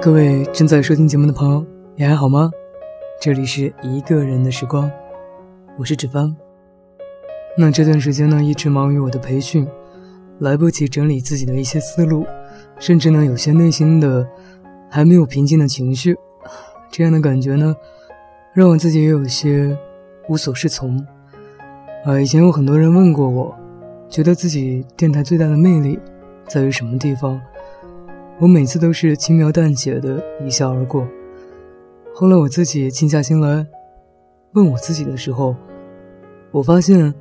各位正在收听节目的朋友，你还好吗？这里是一个人的时光，我是芷芳。那这段时间呢，一直忙于我的培训，来不及整理自己的一些思路，甚至呢，有些内心的还没有平静的情绪，这样的感觉呢，让我自己也有些无所适从。啊，以前有很多人问过我，觉得自己电台最大的魅力在于什么地方？我每次都是轻描淡写的一笑而过。后来我自己静下心来问我自己的时候，我发现，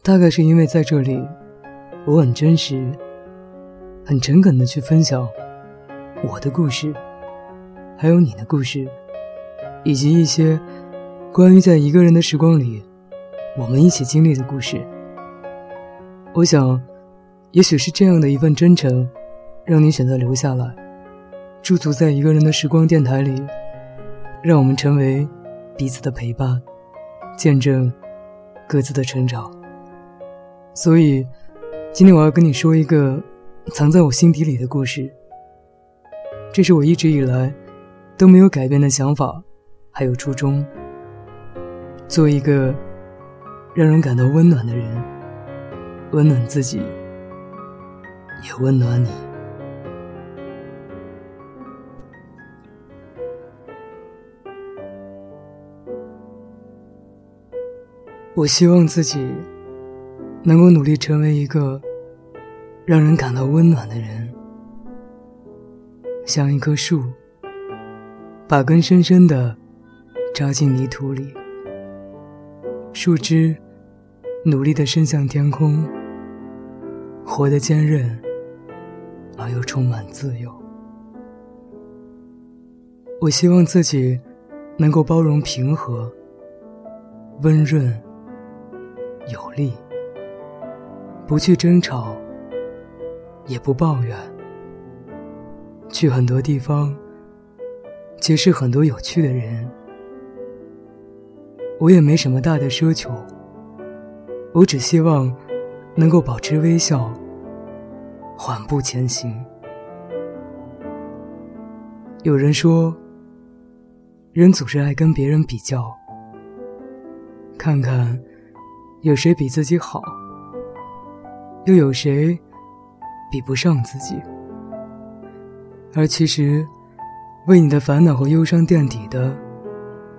大概是因为在这里，我很真实、很诚恳的去分享我的故事，还有你的故事，以及一些关于在一个人的时光里我们一起经历的故事。我想，也许是这样的一份真诚。让你选择留下来，驻足在一个人的时光电台里，让我们成为彼此的陪伴，见证各自的成长。所以，今天我要跟你说一个藏在我心底里的故事。这是我一直以来都没有改变的想法，还有初衷。做一个让人感到温暖的人，温暖自己，也温暖你。我希望自己能够努力成为一个让人感到温暖的人，像一棵树，把根深深的扎进泥土里，树枝努力的伸向天空，活得坚韧而又充满自由。我希望自己能够包容、平和、温润。有力，不去争吵，也不抱怨，去很多地方，结识很多有趣的人。我也没什么大的奢求，我只希望能够保持微笑，缓步前行。有人说，人总是爱跟别人比较，看看。有谁比自己好？又有谁比不上自己？而其实，为你的烦恼和忧伤垫底的，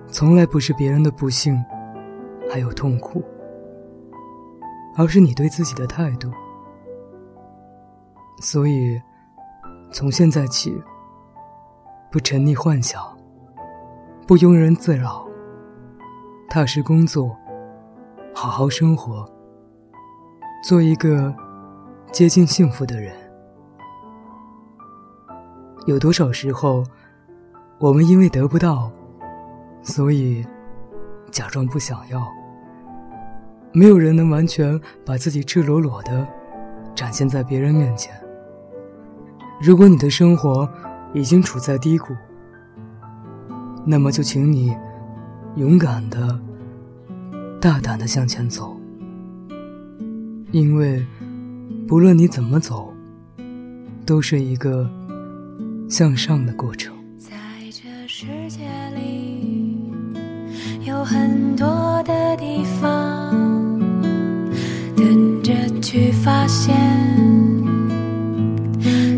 从来不是别人的不幸，还有痛苦，而是你对自己的态度。所以，从现在起，不沉溺幻想，不庸人自扰，踏实工作。好好生活，做一个接近幸福的人。有多少时候，我们因为得不到，所以假装不想要？没有人能完全把自己赤裸裸的展现在别人面前。如果你的生活已经处在低谷，那么就请你勇敢的。大胆的向前走，因为不论你怎么走，都是一个向上的过程。在这世界里，有很多的地方，等着去发现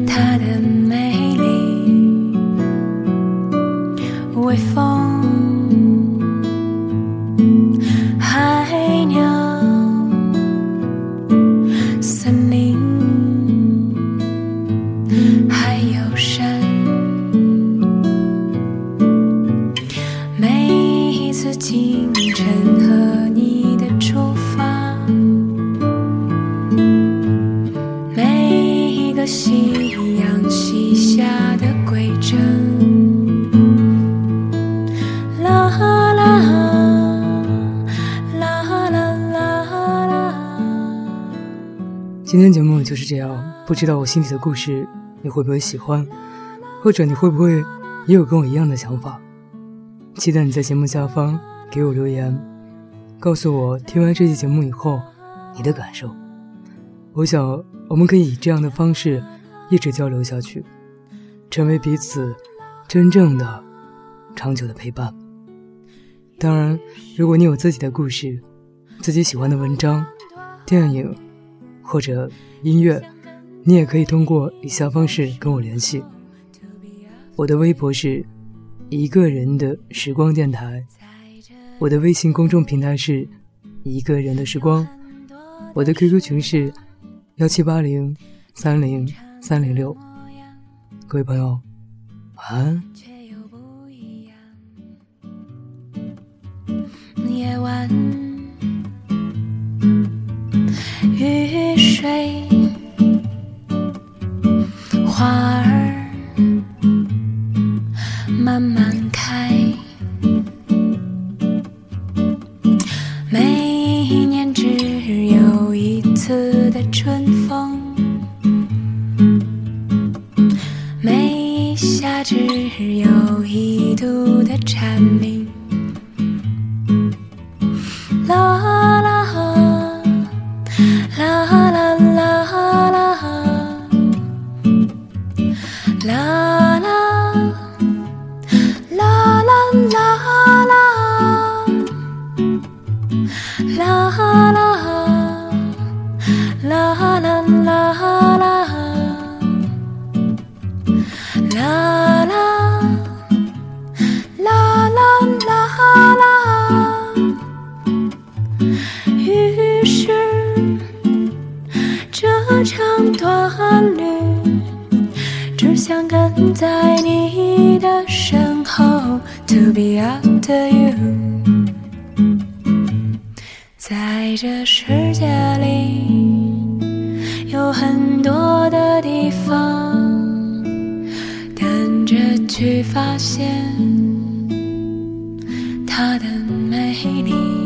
它的美丽。微风。这样，不知道我心里的故事你会不会喜欢，或者你会不会也有跟我一样的想法？期待你在节目下方给我留言，告诉我听完这期节目以后你的感受。我想我们可以以这样的方式一直交流下去，成为彼此真正的、长久的陪伴。当然，如果你有自己的故事、自己喜欢的文章、电影或者音乐，你也可以通过以下方式跟我联系。我的微博是一个人的时光电台，我的微信公众平台是一个人的时光，我的 QQ 群是幺七八零三零三零六。各位朋友，晚安。水，花儿慢慢开。每在你的身后，To be after you。在这世界里，有很多的地方等着去发现它的美丽。